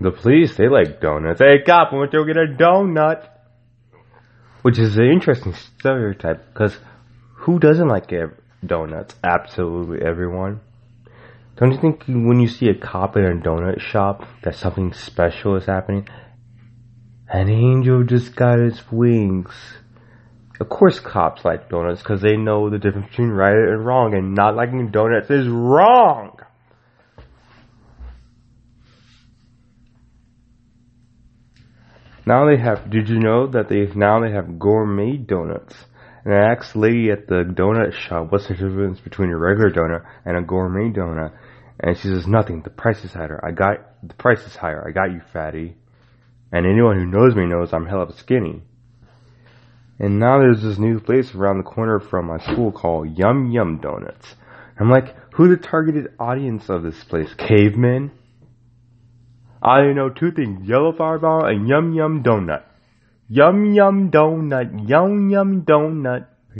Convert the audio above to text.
The police, they like donuts. Hey, cop, why don't you get a donut? Which is an interesting stereotype, because who doesn't like donuts? Absolutely everyone. Don't you think when you see a cop in a donut shop that something special is happening? An angel just got its wings. Of course cops like donuts because they know the difference between right and wrong and not liking donuts is wrong. Now they have, did you know that they, now they have gourmet donuts? And I asked the lady at the donut shop what's the difference between a regular donut and a gourmet donut. And she says, nothing, the price is higher. I got, the price is higher. I got you, fatty. And anyone who knows me knows I'm hella skinny. And now there's this new place around the corner from my school called Yum Yum Donuts. I'm like, who's the targeted audience of this place? Cavemen? I know two things, yellow fireball and yum yum donut. Yum yum donut, yum yum donut.